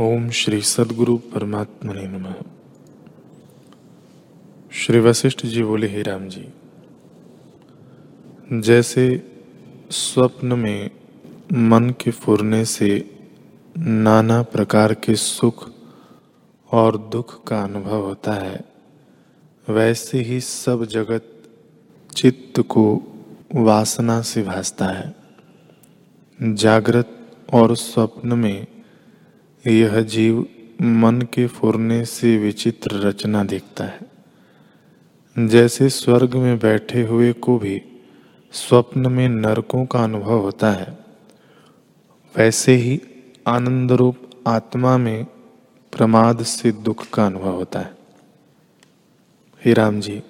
ओम श्री सदगुरु परमात्मा ने नम। श्री वशिष्ठ जी बोले, हे राम जी, जैसे स्वप्न में मन के फुरने से नाना प्रकार के सुख और दुख का अनुभव होता है, वैसे ही सब जगत चित्त को वासना से भासता है। जागृत और स्वप्न में यह जीव मन के फुरने से विचित्र रचना देखता है। जैसे स्वर्ग में बैठे हुए को भी स्वप्न में नरकों का अनुभव होता है, वैसे ही आनंद रूप आत्मा में प्रमाद से दुख का अनुभव होता है। हे राम जी,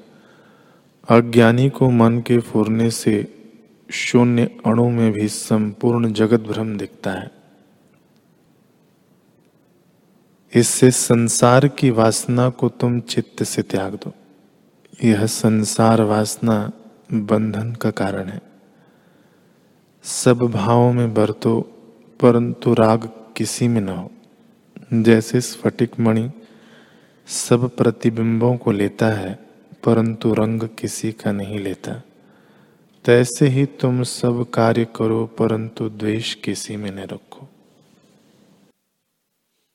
अज्ञानी को मन के फुरने से शून्य अणु में भी संपूर्ण जगत भ्रम दिखता है। इससे संसार की वासना को तुम चित्त से त्याग दो। यह संसार वासना बंधन का कारण है। सब भावों में बरतो, परंतु राग किसी में न हो। जैसे स्फटिक मणि सब प्रतिबिंबों को लेता है, परंतु रंग किसी का नहीं लेता। तैसे ही तुम सब कार्य करो, परंतु द्वेष किसी में न रखो